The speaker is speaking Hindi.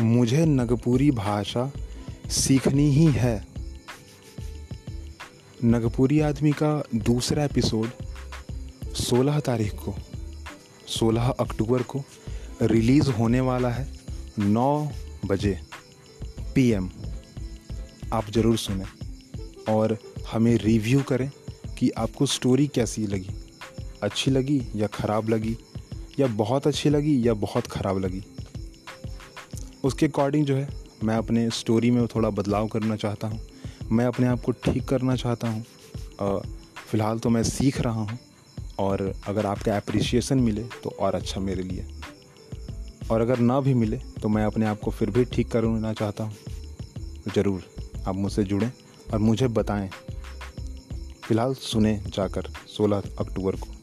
मुझे नगपुरी भाषा सीखनी ही है। नगपुरी आदमी का दूसरा एपिसोड 16 तारीख को 16 अक्टूबर को रिलीज़ होने वाला है 9 बजे पीएम। आप ज़रूर सुने और हमें रिव्यू करें कि आपको स्टोरी कैसी लगी। अच्छी लगी या ख़राब लगी या बहुत अच्छी लगी या बहुत ख़राब लगी। उसके अकॉर्डिंग जो है, मैं अपने स्टोरी में थोड़ा बदलाव करना चाहता हूँ। मैं अपने आप को ठीक करना चाहता हूँ। फ़िलहाल तो मैं सीख रहा हूँ और अगर आपका अप्रिसिएशन मिले तो और अच्छा मेरे लिए। और अगर ना भी मिले तो मैं अपने आप को फिर भी ठीक करना चाहता हूँ। ज़रूर, आप मुझसे जुड़ें और मुझे बताएँ। फ़िलहाल सुने जाकर 16 अक्टूबर को।